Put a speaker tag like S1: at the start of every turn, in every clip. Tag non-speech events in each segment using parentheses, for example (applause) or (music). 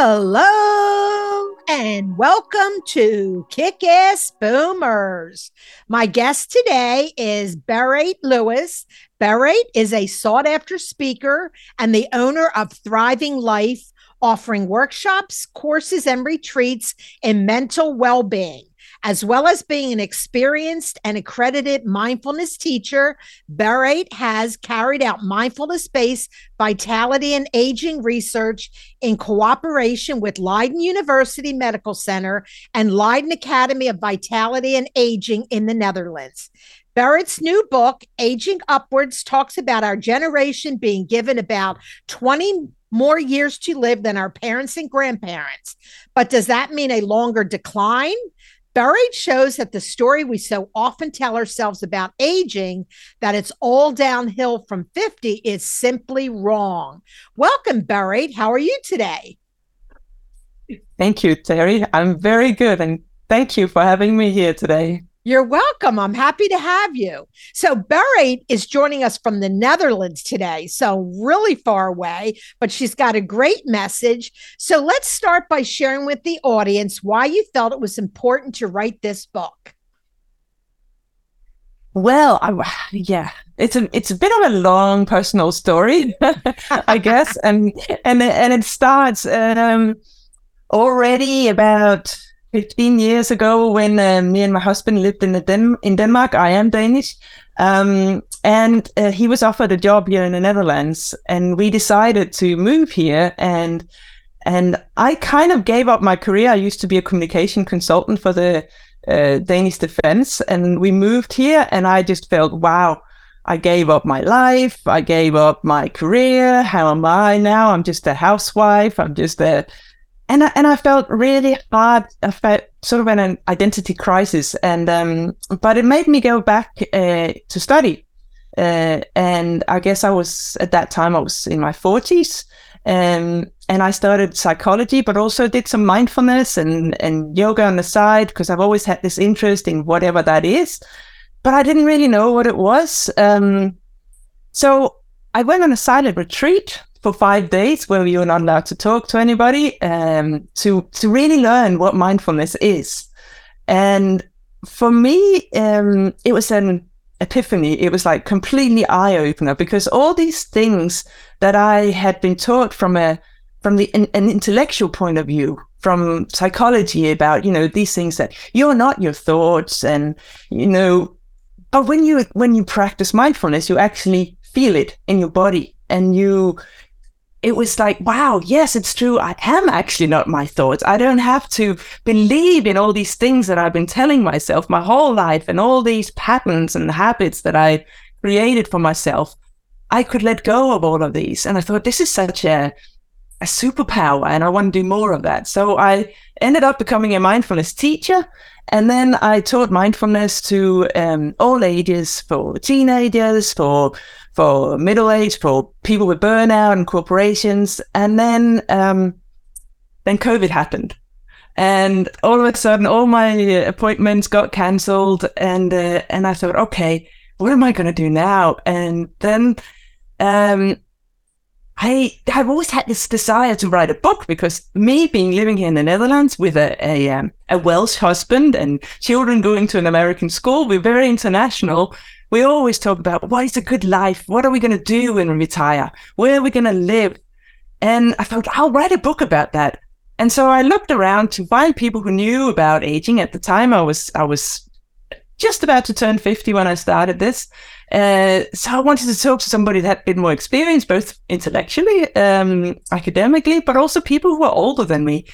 S1: Hello and welcome to Kick Ass Boomers. My guest today is Berit Lewis. Berit is a sought after speaker and the owner of Thriving Life, offering workshops, courses, and retreats in mental well being. As well as being an experienced and accredited mindfulness teacher, Berit has carried out mindfulness based vitality and aging research in cooperation with Leiden University Medical Center and Leiden Academy of Vitality and Aging in the Netherlands. Berit's new book, Aging Upwards, talks about our generation being given about 20 more years to live than our parents and grandparents. But does that mean a longer decline? Berit shows that the story we so often tell ourselves about aging, that it's all downhill from 50, is simply wrong. Welcome, Berit. How are you today?
S2: Thank you, Terry. I'm very good. And thank you for having me here today.
S1: You're welcome. I'm happy to have you. So, Berit is joining us from the Netherlands today. So, really far away, but she's got a great message. So, let's start by sharing with the audience why you felt it was important to write this book.
S2: Well, I, yeah, it's a it's a bit of a long personal story, (laughs) I guess, and and and it starts um, already about 15 years ago when uh, me and my husband lived in Den- in Denmark. I am Danish. Um, and uh, he was offered a job here in the Netherlands and we decided to move here and and I kind of gave up my career. I used to be a communication consultant for the uh, Danish defense and we moved here and I just felt wow I gave up my life. I gave up my career. How am I now? I'm just a housewife. I'm just a and I, and I felt really hard. I felt sort of an identity crisis, and um, but it made me go back uh, to study. Uh, and I guess I was at that time I was in my forties, um, and I started psychology, but also did some mindfulness and and yoga on the side because I've always had this interest in whatever that is, but I didn't really know what it was. Um, so I went on a silent retreat for five days where you're not allowed to talk to anybody um, to to really learn what mindfulness is. And for me, um, it was an epiphany. It was like completely eye opener because all these things that I had been taught from a from the an, an intellectual point of view, from psychology about you know these things that you're not your thoughts and you know but when you when you practice mindfulness you actually feel it in your body and you it was like, wow, yes, it's true. I am actually not my thoughts. I don't have to believe in all these things that I've been telling myself my whole life and all these patterns and habits that I created for myself. I could let go of all of these. And I thought, this is such a, a superpower and I want to do more of that. So I ended up becoming a mindfulness teacher. And then I taught mindfulness to um, all ages for teenagers, for for middle age, for people with burnout and corporations. And then, um, then COVID happened. And all of a sudden, all my appointments got cancelled, and uh, and I thought, okay, what am I going to do now? And then, um, I I've always had this desire to write a book because me being living here in the Netherlands with a a, um, a Welsh husband and children going to an American school, we're very international we always talk about what is a good life? What are we going to do when we retire? Where are we going to live? And I thought, I'll write a book about that. And so I looked around to find people who knew about aging. At the time, I was, I was just about to turn 50 when I started this. Uh, so I wanted to talk to somebody that had been more experienced, both intellectually, um, academically, but also people who were older than me.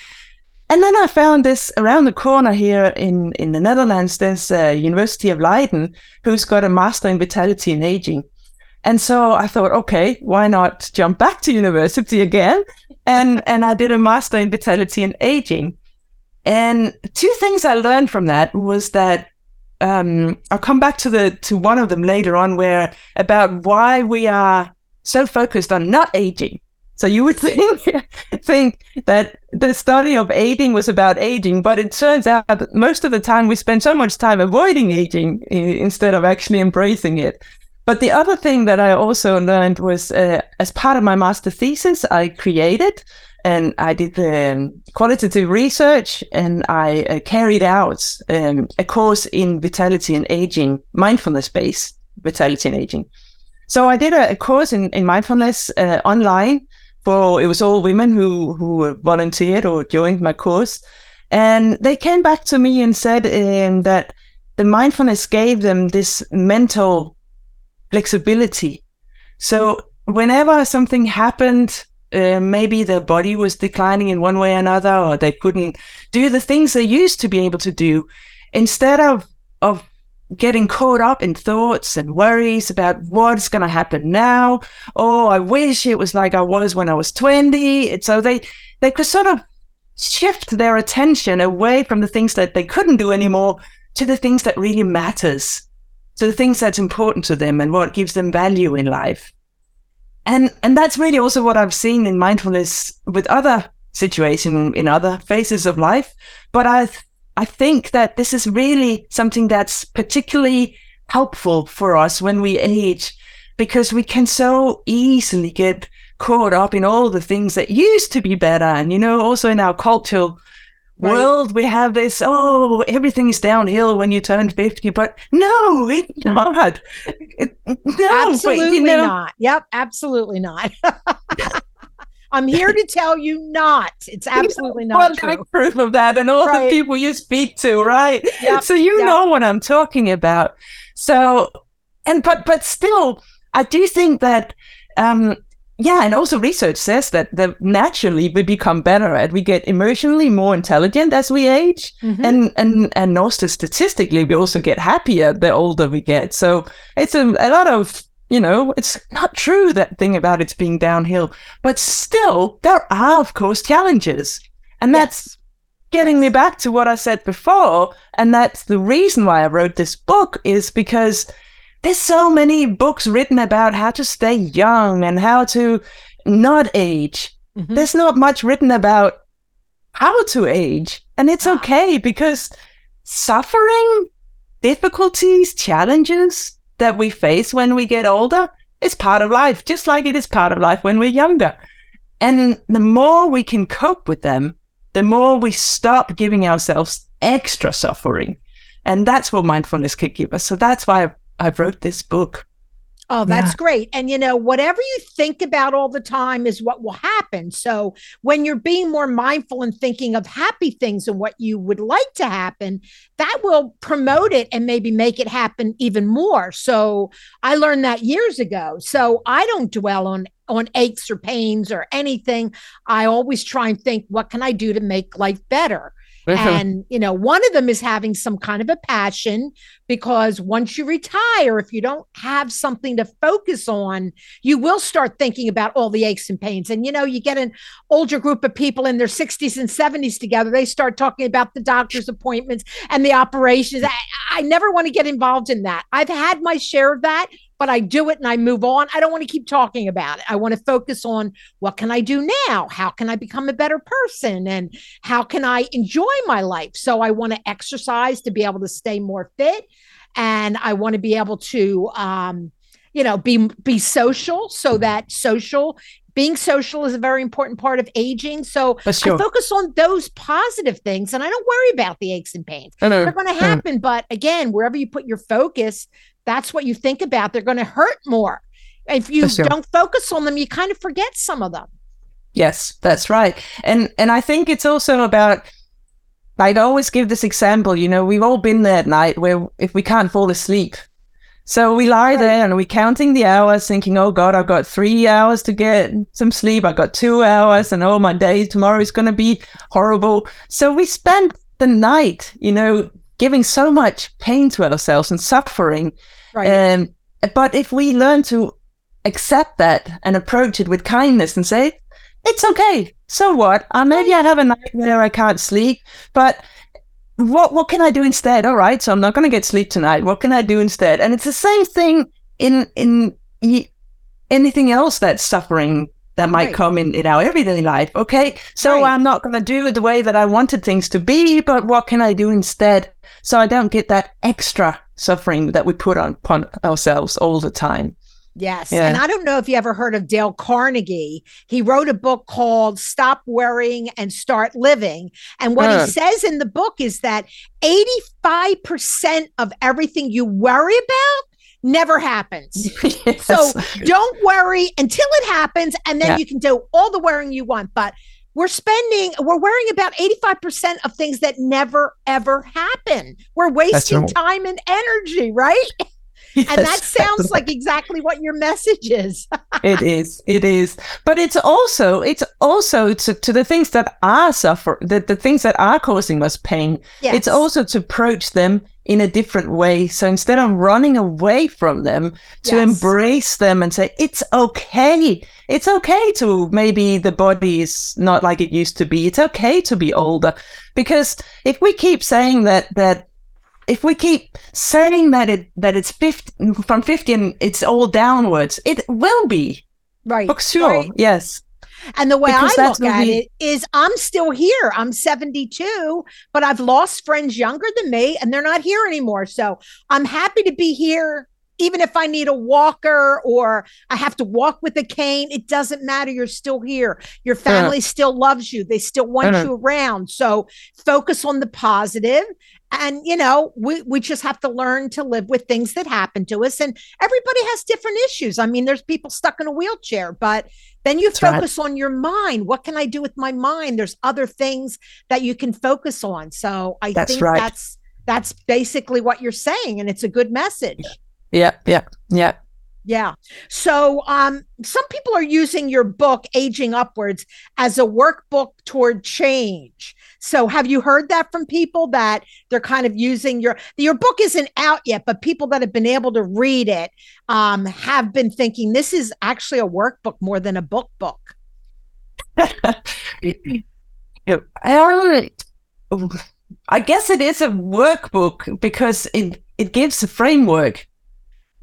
S2: And then I found this around the corner here in, in the Netherlands. There's a University of Leiden who's got a master in vitality and aging. And so I thought, okay, why not jump back to university again and and I did a master in vitality and aging. And two things I learned from that was that um, I'll come back to the to one of them later on, where about why we are so focused on not aging. So you would (laughs) think think that the study of aging was about aging, but it turns out that most of the time we spend so much time avoiding aging instead of actually embracing it. But the other thing that I also learned was uh, as part of my master thesis, I created and I did the um, qualitative research and I uh, carried out um, a course in vitality and aging, mindfulness based vitality and aging. So I did a, a course in, in mindfulness uh, online for it was all women who who volunteered or joined my course, and they came back to me and said um, that the mindfulness gave them this mental flexibility. So whenever something happened, uh, maybe their body was declining in one way or another, or they couldn't do the things they used to be able to do, instead of of getting caught up in thoughts and worries about what's going to happen now. Oh, I wish it was like I was when I was 20. And so they, they could sort of shift their attention away from the things that they couldn't do anymore to the things that really matters, to the things that's important to them and what gives them value in life. And, and that's really also what I've seen in mindfulness with other situations in other phases of life. But I I think that this is really something that's particularly helpful for us when we age because we can so easily get caught up in all the things that used to be better. And, you know, also in our cultural right. world, we have this, oh, everything is downhill when you turn 50. But no, it's (laughs) not. It,
S1: no, absolutely but, you know, not. Yep, absolutely not. (laughs) I'm here to tell you not. It's absolutely not well, true.
S2: proof of that, and all right. the people you speak to, right? Yep. So you yep. know what I'm talking about. So, and but but still, I do think that, um, yeah, and also research says that that naturally we become better at we get emotionally more intelligent as we age, mm-hmm. and and and also statistically we also get happier the older we get. So it's a, a lot of you know, it's not true that thing about it's being downhill, but still, there are, of course, challenges. And that's yes. getting me back to what I said before. And that's the reason why I wrote this book is because there's so many books written about how to stay young and how to not age. Mm-hmm. There's not much written about how to age. And it's ah. okay because suffering, difficulties, challenges, that we face when we get older is part of life, just like it is part of life when we're younger. And the more we can cope with them, the more we stop giving ourselves extra suffering. And that's what mindfulness can give us. So that's why I, I wrote this book.
S1: Oh, that's yeah. great. And you know, whatever you think about all the time is what will happen. So when you're being more mindful and thinking of happy things and what you would like to happen, that will promote it and maybe make it happen even more. So I learned that years ago. So I don't dwell on on aches or pains or anything. I always try and think, what can I do to make life better? (laughs) and you know one of them is having some kind of a passion because once you retire if you don't have something to focus on you will start thinking about all the aches and pains. And you know you get an older group of people in their 60s and 70s together. They start talking about the doctor's appointments and the operations. I, I never want to get involved in that. I've had my share of that but I do it and I move on. I don't want to keep talking about it. I want to focus on what can I do now? How can I become a better person? And how can I enjoy my life? So I want to exercise to be able to stay more fit. And I want to be able to, um, you know, be be social so that social being social is a very important part of aging. So sure. I focus on those positive things and I don't worry about the aches and pains. They're going to happen. But again, wherever you put your focus, that's what you think about. They're going to hurt more. If you sure. don't focus on them, you kind of forget some of them.
S2: Yes, that's right. And and I think it's also about I'd always give this example, you know, we've all been there at night where if we can't fall asleep. So we lie right. there and we're counting the hours, thinking, oh God, I've got three hours to get some sleep. I've got two hours, and oh, my day tomorrow is going to be horrible. So we spend the night, you know, giving so much pain to ourselves and suffering. Right. Um, but if we learn to accept that and approach it with kindness and say, it's okay. So what? Uh, maybe I have a night where I can't sleep, but what what can I do instead? All right, so I'm not going to get sleep tonight. What can I do instead? And it's the same thing in in anything else that's suffering that might right. come in in our everyday life. Okay, so right. I'm not going to do it the way that I wanted things to be, but what can I do instead so I don't get that extra suffering that we put on upon ourselves all the time?
S1: Yes. Yeah. And I don't know if you ever heard of Dale Carnegie. He wrote a book called Stop Worrying and Start Living. And what uh. he says in the book is that 85% of everything you worry about never happens. (laughs) yes. So don't worry until it happens, and then yeah. you can do all the worrying you want. But we're spending, we're worrying about 85% of things that never, ever happen. We're wasting time and energy, right? (laughs) Yes, and that sounds like exactly what your message is. (laughs)
S2: it is. It is. But it's also it's also to, to the things that are suffer the, the things that are causing us pain. Yes. It's also to approach them in a different way. So instead of running away from them, to yes. embrace them and say, it's okay. It's okay to maybe the body is not like it used to be. It's okay to be older. Because if we keep saying that, that if we keep saying that it that it's 50 from 50 and it's all downwards it will be
S1: right
S2: for sure right. yes
S1: and the way because I look at it is I'm still here. I'm 72, but I've lost friends younger than me and they're not here anymore. So I'm happy to be here even if I need a walker or I have to walk with a cane, it doesn't matter. You're still here. Your family still loves you. They still want you around. So focus on the positive and you know we we just have to learn to live with things that happen to us and everybody has different issues. I mean there's people stuck in a wheelchair but then you that's focus right. on your mind. What can i do with my mind? There's other things that you can focus on. So i that's think right. that's that's basically what you're saying and it's a good message.
S2: Yeah. Yeah. Yeah
S1: yeah. So um, some people are using your book, Aging Upwards, as a workbook toward change. So have you heard that from people that they're kind of using your your book isn't out yet, but people that have been able to read it um, have been thinking this is actually a workbook more than a book book. (laughs)
S2: I, guess it is a workbook because it, it gives a framework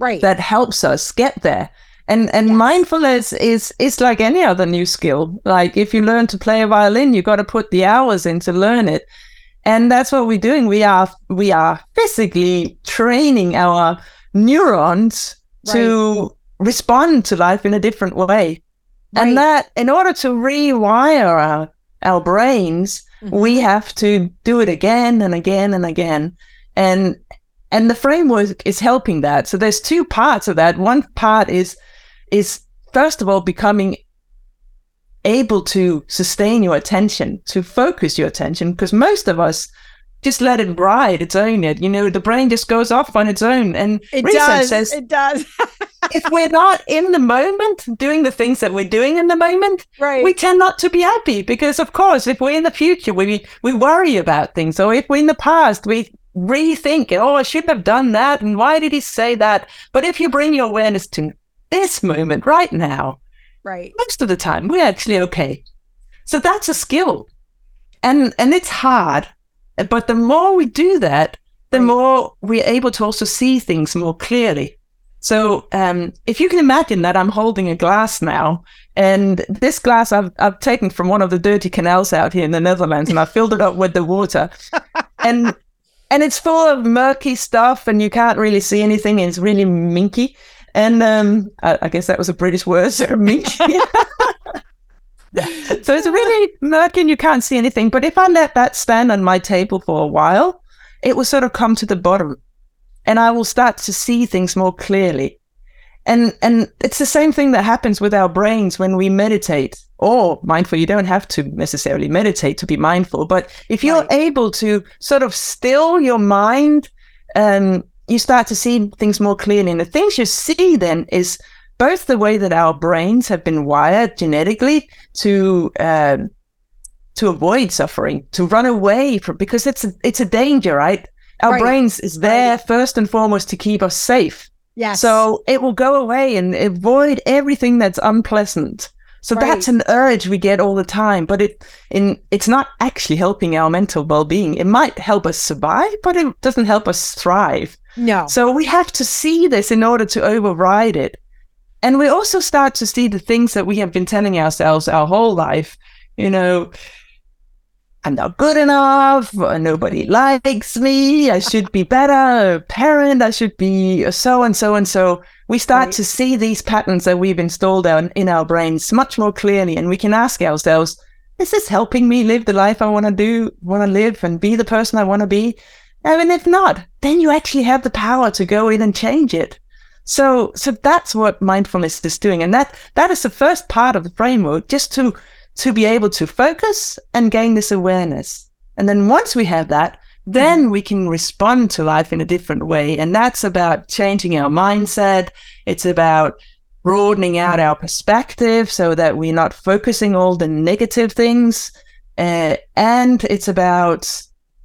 S1: right
S2: that helps us get there and and yes. mindfulness is is like any other new skill like if you learn to play a violin you got to put the hours in to learn it and that's what we're doing we are we are physically training our neurons right. to respond to life in a different way right. and that in order to rewire our our brains mm-hmm. we have to do it again and again and again and and the framework is helping that. So there's two parts of that. One part is is first of all becoming able to sustain your attention to focus your attention because most of us just let it ride its own. It you know the brain just goes off on its own. And
S1: it does, says it does. (laughs)
S2: if we're not in the moment doing the things that we're doing in the moment
S1: right.
S2: we tend not to be happy. Because of course if we're in the future we we worry about things. Or if we're in the past we rethink, oh, I shouldn't have done that. And why did he say that? But if you bring your awareness to this moment right now,
S1: right,
S2: most of the time we're actually okay. So that's a skill. And and it's hard. But the more we do that, the right. more we're able to also see things more clearly. So um, if you can imagine that I'm holding a glass now, and this glass I've, I've taken from one of the dirty canals out here in the Netherlands, and I filled it up with the water. (laughs) and and it's full of murky stuff and you can't really see anything. It's really minky. And um, I, I, guess that was a british word so (laughs) minky. (laughs) So it's really murky and you can't see anything. But if i let that stand on my table for a while it will sort of come to the bottom and i will start to see things more clearly. And and it's the same thing that happens with our brains when we meditate or mindful you don't have to necessarily meditate to be mindful but if you're right. able to sort of still your mind um, you start to see things more clearly and the things you see then is both the way that our brains have been wired genetically to uh, to avoid suffering to run away from because it's a, it's a danger right our right. brains is there right. first and foremost to keep us safe
S1: Yes.
S2: So it will go away and avoid everything that's unpleasant So
S1: Right.
S2: that's an urge we get all the time, but it in it's not actually helping our mental well-being. It might help us survive, but it doesn't help us thrive.
S1: No.
S2: So we have to see this in order to override it. And we also start to see the things that we have been telling ourselves our whole life. You know, I'm not good enough. Nobody likes me. I should be better. A parent. I should be so and so and so. We start
S1: Right.
S2: to see these patterns that we've installed in our brains much more clearly. And we can ask ourselves, is this helping me live the life I want to do, want to live and be the person I want to be? Mean, if not, then you actually have the power to go in and change it. So, so that's what mindfulness is doing, and that that is the first part of the framework, just to to be able to focus and gain this awareness. And then once we have that, then we can respond to life in a different way, and that's about changing our mindset. It's about broadening out our perspective so that we're not focusing all the negative things, uh, and it's about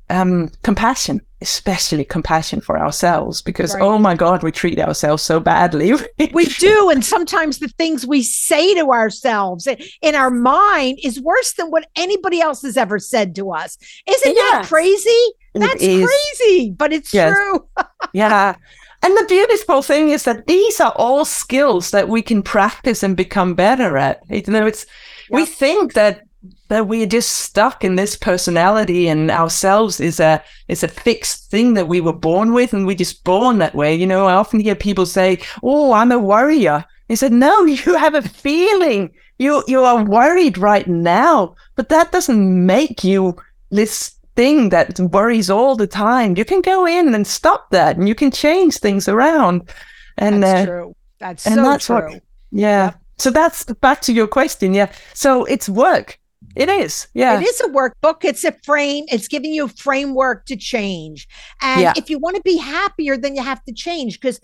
S2: um, compassion, especially compassion for ourselves, because
S1: Right.
S2: oh my God, we treat ourselves so badly. (laughs)
S1: we do and sometimes the things we say to ourselves in our mind is worse than what anybody else has ever said to us isn't that crazy that's crazy but it's
S2: Yes.
S1: true (laughs)
S2: yeah. And the beautiful thing is that these are all skills that we can practice and become better at. You know, it's we think that that we're just stuck in this personality and ourselves is a is a fixed thing that we were born with and we're just born that way. You know, I often hear people say, Oh, I'm a worrier. I said, No, (laughs) you have a feeling. You you are worried right now, but that doesn't make you this thing that worries all the time. You can go in and stop that and you can change things around. And
S1: that's
S2: uh,
S1: true that's
S2: and
S1: so
S2: that's
S1: true
S2: what- yeah. So that's back to your question. Yeah. So it's work. It is. Yeah.
S1: It is a workbook. It's a frame. It's giving you a framework to change. And
S2: Yeah.
S1: if you want to be happier, then you have to change because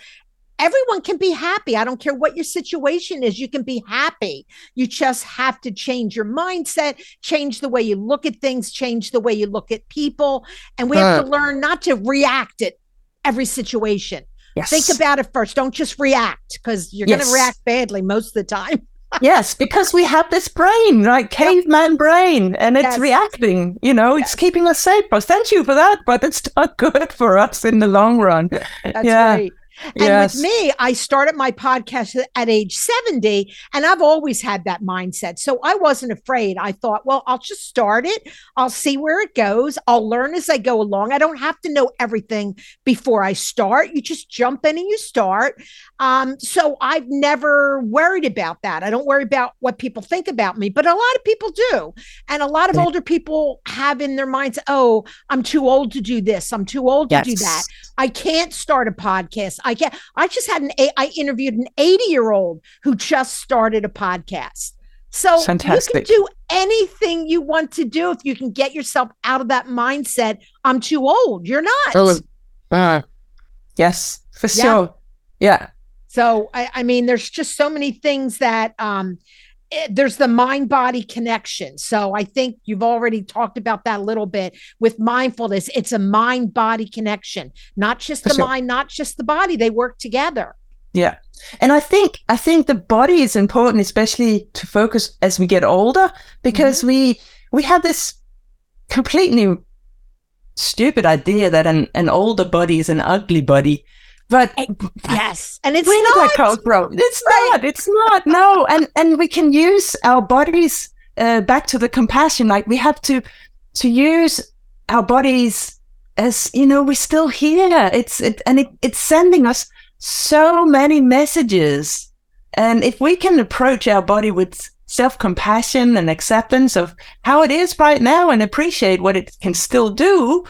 S1: everyone can be happy. I don't care what your situation is. You can be happy. You just have to change your mindset, change the way you look at things, change the way you look at people. And we have to learn not to react at every situation.
S2: Yes.
S1: Think about it first. Don't just react because you're going to react badly most of the time.
S2: Yes, because we have this brain, right? Caveman brain, and it's
S1: Yes.
S2: reacting. You know, it's keeping us safe. But thank you for that. But it's not (laughs) good for us in the long run.
S1: That's
S2: yeah.
S1: right. And
S2: yes.
S1: with me, I started my podcast at age 70, and I've always had that mindset. So I wasn't afraid. I thought, well, I'll just start it. I'll see where it goes. I'll learn as I go along. I don't have to know everything before I start. You just jump in and you start. Um, so I've never worried about that. I don't worry about what people think about me, but a lot of people do. And a lot of
S2: Yeah.
S1: older people have in their minds, oh, I'm too old to do this. I'm too old to do that. I can't start a podcast. I can't. I just had an. I interviewed an 80 year old who just started a podcast. So
S2: Fantastic.
S1: you can do anything you want to do if you can get yourself out of that mindset. I'm too old. You're not.
S2: Oh, uh, yes, for
S1: Yeah.
S2: sure. Yeah.
S1: So I, I mean, there's just so many things that um eh, there's the mind body connection. So I think you've already talked about that a little bit with mindfulness. It's a mind body connection, not just
S2: For
S1: the
S2: sure.
S1: mind, not just the body. They work together.
S2: Yeah. And I think I think the body is important, especially to focus as we get older, because we we have this completely stupid idea that an, an older body is an ugly body. But
S1: Yes. And it's not.
S2: that come from? It's
S1: Right.
S2: not. It's not. No. And and we can use our bodies uh, back to the compassion. Like we have to to use our bodies as you know we're still here. It's it and it, it's sending us so many messages. And if we can approach our body with self compassion and acceptance of how it is right now and appreciate what it can still do,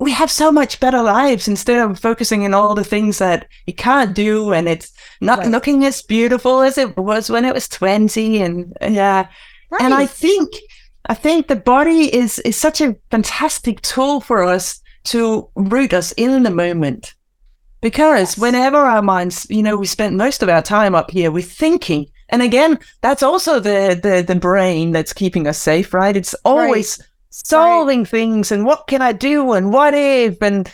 S2: we have so much better lives instead of focusing on all the things that it can't do and it's not
S1: Right.
S2: looking as beautiful as it was when it was 20 and yeah
S1: Right.
S2: and i think i think the body is is such a fantastic tool for us to root us in the moment because
S1: Yes.
S2: whenever our minds you know we spend most of our time up here we're thinking and again that's also the the, the brain that's keeping us safe right it's always solving things and what can i do and what if and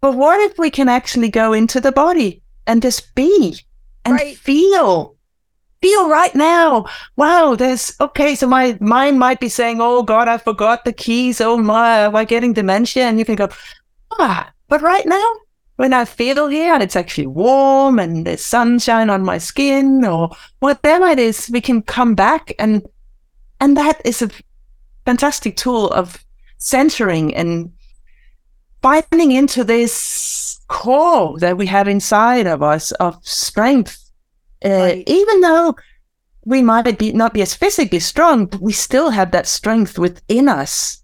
S2: but what if we can actually go into the body and just be and
S1: Right.
S2: feel feel right now. Wow, there's okay. So my mind might be saying, "Oh God, I forgot the keys. Oh my, am I getting dementia?" And you can go, "Ah, but right now, when I feel here and it's actually warm and there's sunshine on my skin or whatever it is, we can come back and and that is a fantastic tool of centering and finding into this core that we have inside of us of strength uh, right. even though we might be not be as physically strong, but we still have that strength within us,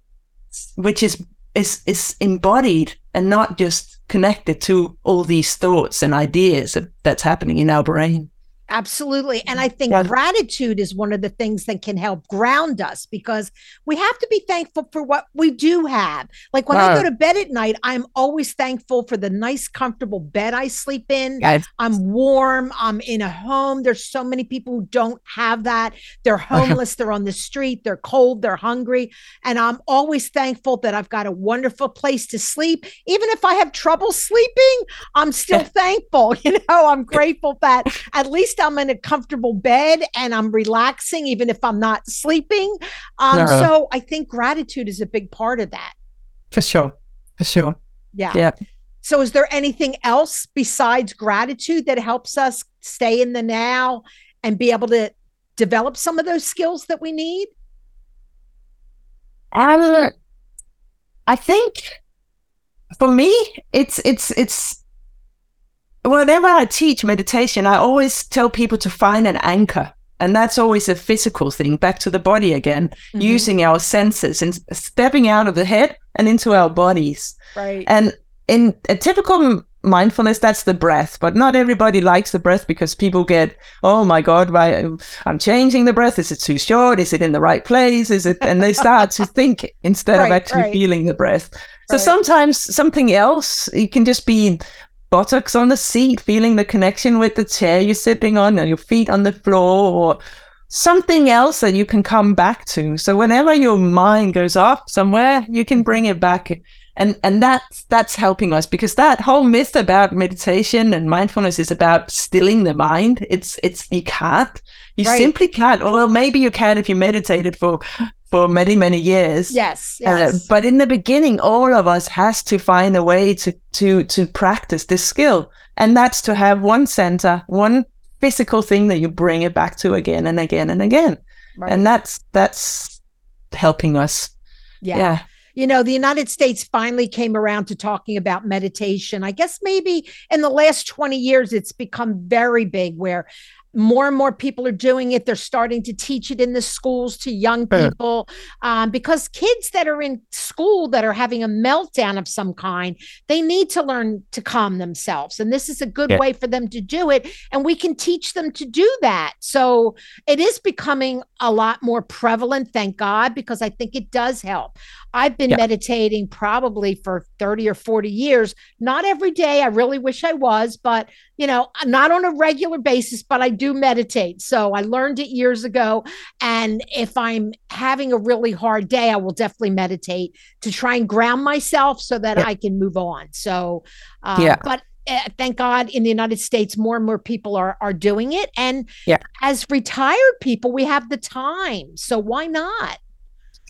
S2: which is is is embodied and not just connected to all these thoughts and ideas that's happening in our brain.
S1: Absolutely. And I mm-hmm. think yeah. gratitude is one of the things that can help ground us because we have to be thankful for what we do have. Like when I go to bed at night, I'm always thankful for the nice, comfortable bed I sleep in. Yes. I'm warm. I'm in a home. There's so many people who don't have that. They're (laughs) uh-huh. homeless. they're on the street. They're cold. They're hungry. And I'm always thankful that I've got a wonderful place to sleep. Even if I have trouble sleeping, I'm still (laughs) thankful. (laughs) You know, I'm grateful that at least I'm in a comfortable bed and I'm relaxing, even if I'm not sleeping. Um, uh-huh. So I think gratitude is a big part of that.
S2: For sure. For sure.
S1: Yeah. Yeah. So is there anything else besides gratitude that helps us stay in the now and be able to develop some of those skills that we need?
S2: Um, I think for me, it's it's it's whenever I teach meditation, I always tell people to find an anchor. And that's always a physical thing, back to the body again, mm-hmm. using our senses and stepping out of the head and into our bodies.
S1: Right.
S2: And in a typical mindfulness, that's the breath. But not everybody likes the breath because people get, oh my God, why I'm changing the breath. Is it too short? Is it in the right place? Is it? And they start to (laughs) think instead right, of actually right. feeling the breath. So right. sometimes something else, it can just be buttocks on the seat, feeling the connection with the chair you're sitting on, and your feet on the floor, or something else that you can come back to. So whenever your mind goes off somewhere, you can bring it back. And and that's that's helping us because that whole myth about meditation and mindfulness is about stilling the mind. It's it's you can't. You right. simply can't. Well, maybe you can if you meditated for for many many years
S1: yes, uh, yes.
S2: Uh, but in the beginning all of us has to find a way to to to practice this skill and that's to have one center one physical thing that you bring it back to again and again and again right. and that's that's helping us
S1: yeah. yeah you know, the United States finally came around to talking about meditation. I guess maybe in the last 20 years, it's become very big where more and more people are doing it. They're starting to teach it in the schools to young people um, because kids that are in school that are having a meltdown of some kind, they need to learn to calm themselves. And this is a good yeah. way for them to do it. And we can teach them to do that. So it is becoming a lot more prevalent, thank God, because I think it does help. I've been yeah. meditating probably for 30 or 40 years, not every day. I really wish I was, but you know, not on a regular basis, but I do meditate. So I learned it years ago. And if I'm having a really hard day, I will definitely meditate to try and ground myself so that yeah. I can move on. So, uh, yeah. but uh, thank God in the United States, more and more people are are doing it. And yeah. as retired people, we have the time. So why not?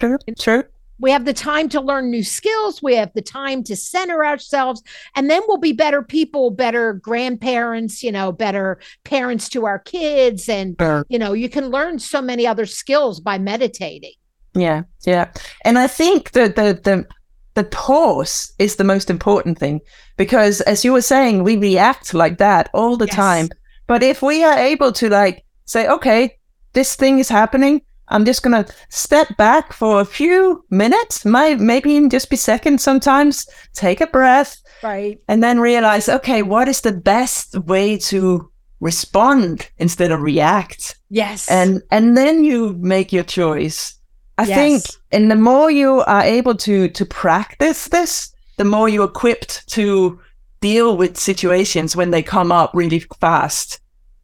S2: True. True.
S1: We have the time to learn new skills. We have the time to center ourselves, and then we'll be better people, better grandparents, you know, better parents to our kids. And, sure. you know, you can learn so many other skills by meditating.
S2: Yeah. Yeah. And I think that the, the, the pause is the most important thing because, as you were saying, we react like that all the yes. time. But if we are able to, like, say, okay, this thing is happening, I'm just going to step back for a few minutes, might maybe even just be seconds sometimes, take a breath.
S1: Right.
S2: And then realize, okay, what is the best way to respond instead of react?
S1: Yes.
S2: And and then you make your choice. I yes. think and the more you are able to to practice this, the more you're equipped to deal with situations when they come up really fast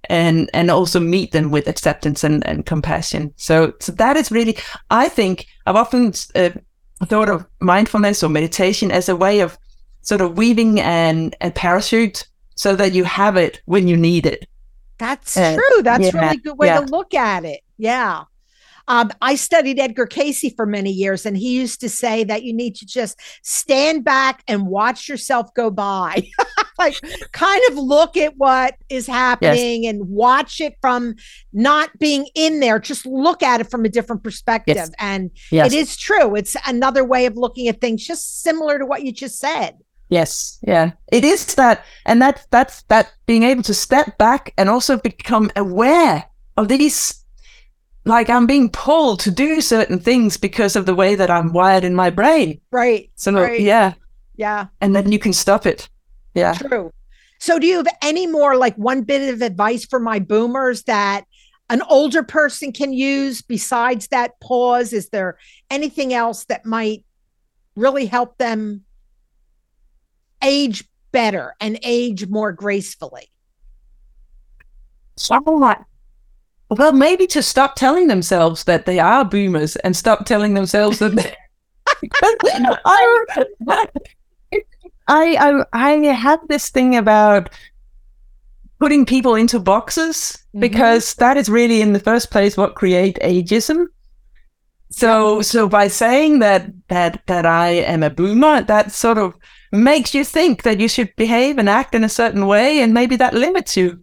S2: and and also meet them with acceptance and, and compassion so so that is really i think i've often uh, thought of mindfulness or meditation as a way of sort of weaving an a parachute so that you have it when you need it
S1: That's
S2: Uh,
S1: true. That's
S2: yeah,
S1: really good way
S2: yeah.
S1: to look at it. Yeah. Um, I studied Edgar Cayce for many years, and he used to say that you need to just stand back and watch yourself go by. (laughs) like, kind of look at what is happening and watch it from not being in there. Just look at it from a different perspective.
S2: Yes.
S1: And
S2: Yes.
S1: it is true. It's another way of looking at things, just similar to what you just said.
S2: Yes, yeah, it is that, and that that's that being able to step back and also become aware of these. Like I'm being pulled to do certain things because of the way that I'm wired in my brain.
S1: Right.
S2: So
S1: Right.
S2: yeah,
S1: Yeah.
S2: and then you can stop it. Yeah.
S1: True. So, do you have any more like one bit of advice for my boomers that an older person can use besides that pause? Is there anything else that might really help them age better and age more gracefully?
S2: Somewhat. Well, maybe to stop telling themselves that they are boomers and stop telling themselves that they (laughs) (laughs) I, I, I, I have this thing about putting people into boxes
S1: Mhm.
S2: because that is really in the first place what create ageism. So, so by saying that that that I am a boomer, that sort of makes you think that you should behave and act in a certain way, and maybe that limits you.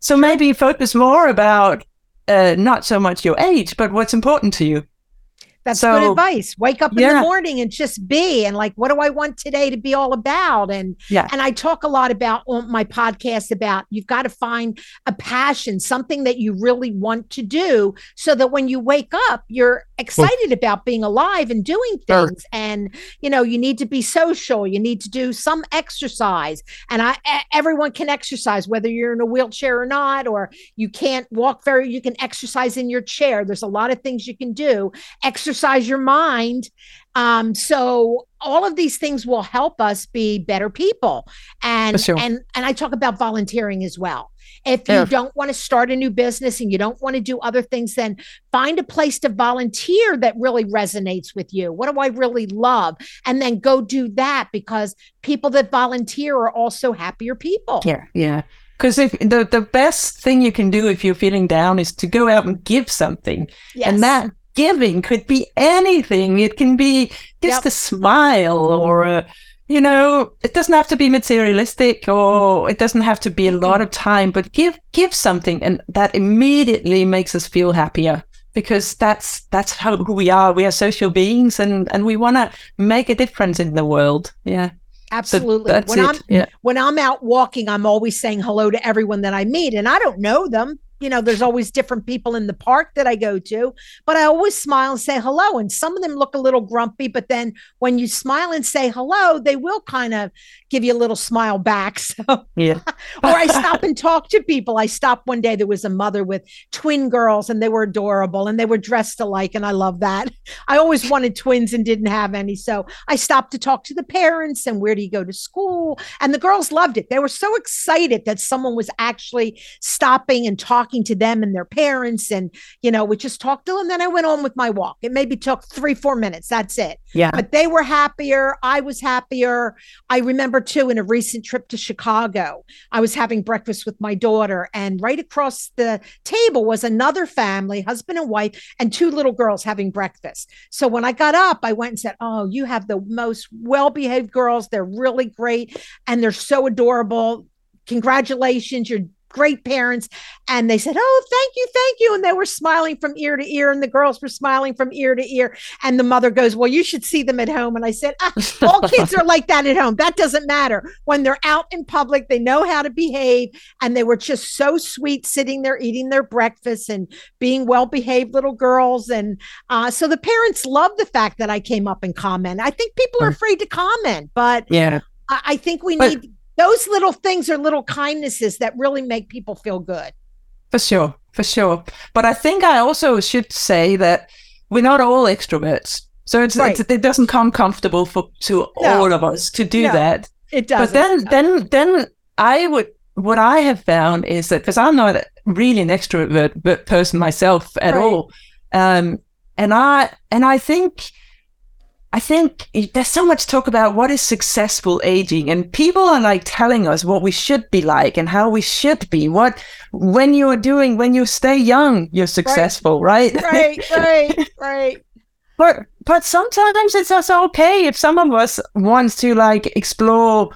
S2: So maybe focus more about uh, not so much your age, but what's important to you.
S1: That's
S2: So-
S1: good advice. Wake up in the morning and just be and like, what do I want today to be all about? And
S2: Yeah.
S1: and I talk a lot about on my podcast about you've got to find a passion, something that you really want to do, so that when you wake up, you're excited about being alive and doing
S2: Sure.
S1: things. And you know, you need to be social. You need to do some exercise. And I everyone can exercise, whether you're in a wheelchair or not, or you can't walk very. You can exercise in your chair. There's a lot of things you can do exercise your mind. Um, so all of these things will help us be better people. And
S2: sure.
S1: and and I talk about volunteering as well. If you
S2: Yeah.
S1: don't want to start a new business and you don't want to do other things, then find a place to volunteer that really resonates with you. What do I really love? And then go do that because people that volunteer are also happier people.
S2: Yeah, yeah. Because if the the best thing you can do if you're feeling down is to go out and give something,
S1: Yes.
S2: and that giving could be anything. It can be just
S1: Yep.
S2: a smile, or a, you know, it doesn't have to be materialistic, or it doesn't have to be a lot of time. But give give something, and that immediately makes us feel happier. Because that's that's how who we are. We are social beings, and and we want to make a difference in the world. Yeah,
S1: absolutely.
S2: that's
S1: when
S2: it.
S1: I'm
S2: yeah.
S1: when I'm out walking, I'm always saying hello to everyone that I meet, and I don't know them. You know, there's always different people in the park that I go to, but I always smile and say hello. And some of them look a little grumpy, but then when you smile and say hello, they will kind of give you a little smile back. (laughs) So,
S2: Yeah. (laughs)
S1: or I stop and talk to people. I stopped one day. There was a mother with twin girls, and they were adorable, and they were dressed alike, and I love that. I always wanted twins and didn't have any, so I stopped to talk to the parents and where do you go to school, and the girls loved it. They were so excited that someone was actually stopping and talking to them and their parents, and you know, we just talked to them. And then I went on with my walk. It maybe took three, four minutes. That's it
S2: Yeah.
S1: but they were happier. I was happier. I remember too in a recent trip to Chicago, I was having breakfast with my daughter, and right across the table was another family, husband and wife, and two little girls having breakfast. So when I got up, I went and said, Oh, you have the most well behaved girls. They're really great and they're so adorable. Congratulations. You're great parents. And they said, Oh, thank you, thank you. And they were smiling from ear to ear, and the girls were smiling from ear to ear. And the mother goes, Well, you should see them at home. And I said, ah, (laughs) All kids are like that at home. That doesn't matter. When they're out in public, they know how to behave. And they were just so sweet sitting there eating their breakfast and being well behaved little girls. And uh, so the parents love the fact that I came up and comment. I think people are afraid to comment, but
S2: yeah.
S1: I, I think we
S2: But-
S1: need those little things are little kindnesses that really make people feel good.
S2: For sure, for sure. But I think I also should say that we're not all extroverts. So it's,
S1: Right.
S2: it's it doesn't come comfortable for to
S1: No.
S2: all of us to do
S1: No.
S2: that.
S1: It does.
S2: But then then then I would what I have found is that because I'm not really an extrovert person myself at
S1: Right.
S2: all. Um and I and I think I think there's so much talk about what is successful aging, and people are like telling us what we should be like and how we should be. What when you are doing when you stay young, you're successful, right?
S1: Right, right, right. (laughs)
S2: but but sometimes it's also okay if some of us wants to like explore.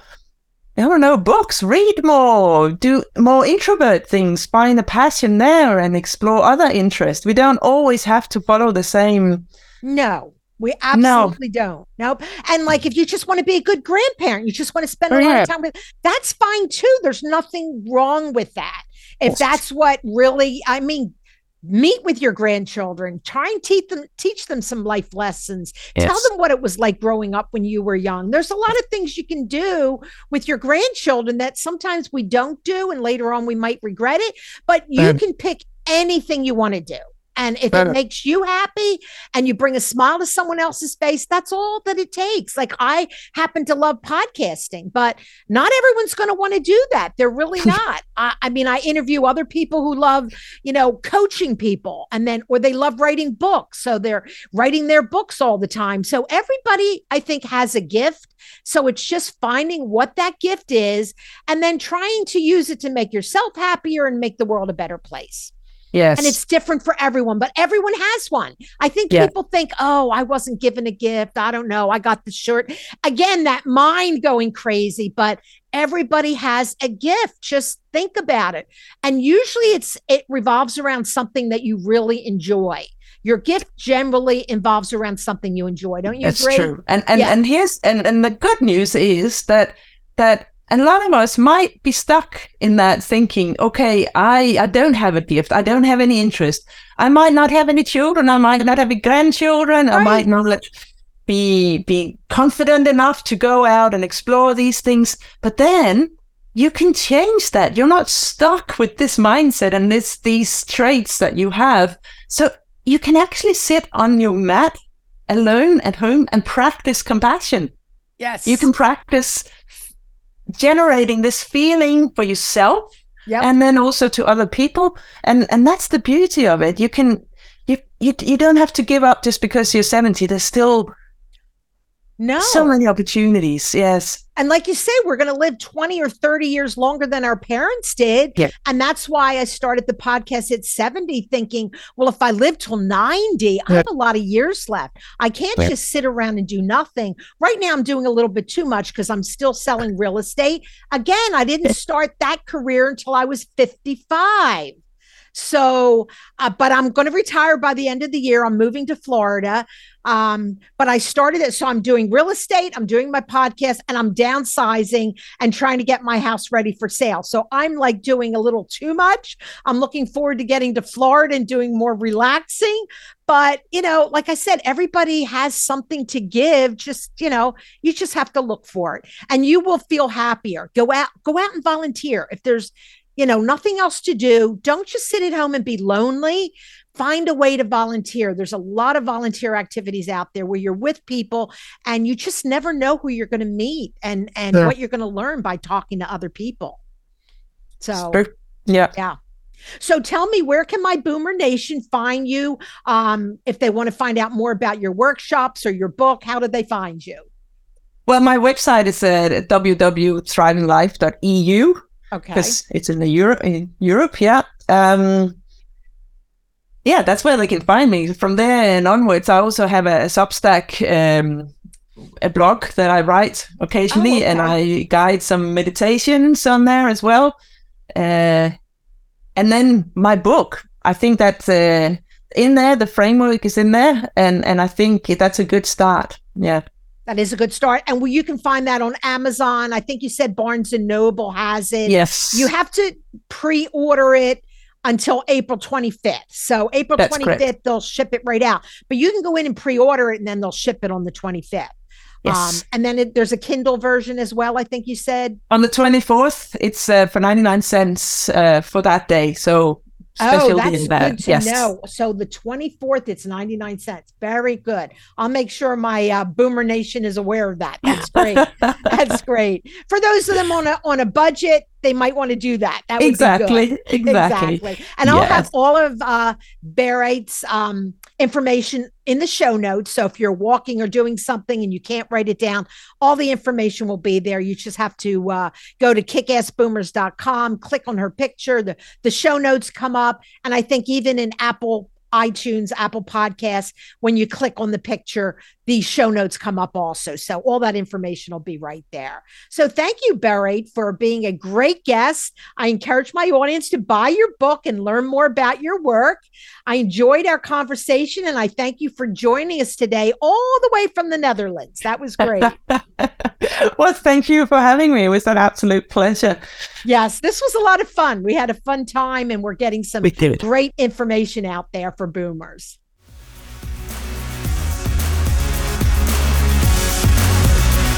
S2: I don't know, books, read more, do more introvert things, find a passion there and explore other interests. We don't always have to follow the same.
S1: No, we absolutely no. don't. Nope. And like if you just want to be a good grandparent, you just want to spend a lot of time with that's fine too. There's nothing wrong with that. If that's what really I mean, meet with your grandchildren try and teach them teach them some life lessons yes. tell them what it was like growing up when you were young there's a lot of things you can do with your grandchildren that sometimes we don't do and later on we might regret it but you can pick anything you want to do and if it makes you happy and you bring a smile to someone else's face, that's all that it takes. Like I happen to love podcasting, but not everyone's going to want to do that. They're really (laughs) not. I, I, mean, I interview other people who love, you know, coaching people and then, or they love writing books. So they're writing their books all the time. So everybody, I think, has a gift. So it's just finding what that gift is and then trying to use it to make yourself happier and make the world a better place.
S2: Yes.
S1: And it's different for everyone, but everyone has one. I think yeah. people think, oh, I wasn't given a gift. I don't know. I got the shirt. Again, that mind going crazy, but everybody has a gift. Just think about it. And usually it's it revolves around something that you really enjoy. Your gift generally involves around something you enjoy, don't you?
S2: That's
S1: agree?
S2: true. And and, yeah. and here's and, and the good news is that that and a lot of us might be stuck in that thinking, okay, I, I don't have a gift. I don't have any interest. I might not have any children. I might not have any grandchildren. Right. I might not be, be confident enough to go out and explore these things. But then you can change that. You're not stuck with this mindset and this, these traits that you have. So you can actually sit on your mat alone at home and practice compassion.
S1: Yes.
S2: You can practice generating this feeling for yourself yep. and then also to other people. And and that's the beauty of it. You can you, you you don't have to give up just because you're 70 there's still
S1: no.
S2: So many opportunities. Yes.
S1: And like you say, we're going to live 20 or 30 years longer than our parents did.
S2: Yeah.
S1: And that's why I started the podcast at 70, thinking, well, if I live till 90, I have a lot of years left. I can't yeah. just sit around and do nothing. Right now, I'm doing a little bit too much because I'm still selling real estate. Again, I didn't start that career until I was 55. So, uh, but I'm going to retire by the end of the year. I'm moving to Florida. Um, but I started it. So I'm doing real estate, I'm doing my podcast, and I'm downsizing and trying to get my house ready for sale. So I'm like doing a little too much. I'm looking forward to getting to Florida and doing more relaxing. But, you know, like I said, everybody has something to give. Just, you know, you just have to look for it and you will feel happier. Go out, go out and volunteer. If there's, you know, nothing else to do, don't just sit at home and be lonely find a way to volunteer. There's a lot of volunteer activities out there where you're with people and you just never know who you're going to meet and and yeah. what you're going to learn by talking to other people. So
S2: yeah.
S1: Yeah. So tell me, where can my Boomer Nation find you? Um, if they want to find out more about your workshops or your book, how do they find you?
S2: Well, my website is at www.thrivinglife.eu.
S1: Okay.
S2: Because it's in the Europe, in Europe, yeah. Um, yeah, that's where they can find me. From there and onwards, I also have a, a Substack, um, a blog that I write occasionally, oh, okay. and I guide some meditations on there as well. Uh, and then my book, I think that uh, in there, the framework is in there, and and I think that's a good start. Yeah.
S1: That is a good start. And well, you can find that on Amazon. I think you said Barnes and Noble has it.
S2: Yes.
S1: You have to pre order it until April 25th. So April That's 25th, correct. they'll ship it right out. But you can go in and pre-order it and then they'll ship it on the 25th. Yes. Um, and then it, there's a Kindle version as well, I think you said.
S2: On the 24th, it's uh, for 99 cents uh, for that day. So
S1: oh, that's good to yes. know. So the 24th, it's 99 cents. Very good. I'll make sure my uh, Boomer Nation is aware of that. That's great. (laughs) that's great. For those of them on a, on a budget, they might want to do that. That would
S2: exactly,
S1: exactly, exactly. And yes. I'll have all of uh, Berit's um, information in the show notes. So if you're walking or doing something and you can't write it down, all the information will be there. You just have to uh, go to kickassboomers.com, click on her picture. The the show notes come up, and I think even in Apple iTunes, Apple Podcasts, when you click on the picture, the show notes come up also. So all that information will be right there. So thank you, Berit, for being a great guest. I encourage my audience to buy your book and learn more about your work. I enjoyed our conversation and I thank you for joining us today, all the way from the Netherlands. That was great. (laughs) (laughs)
S2: well, thank you for having me. It was an absolute pleasure.
S1: Yes, this was a lot of fun. We had a fun time and we're getting some great information out there for boomers.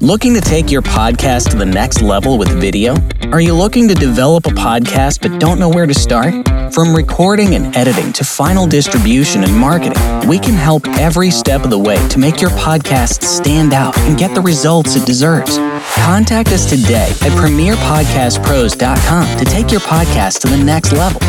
S3: Looking to take your podcast to the next level with video? Are you looking to develop a podcast but don't know where to start? From recording and editing to final distribution and marketing, we can help every step of the way to make your podcast stand out and get the results it deserves. Contact us today at premierpodcastpros.com to take your podcast to the next level.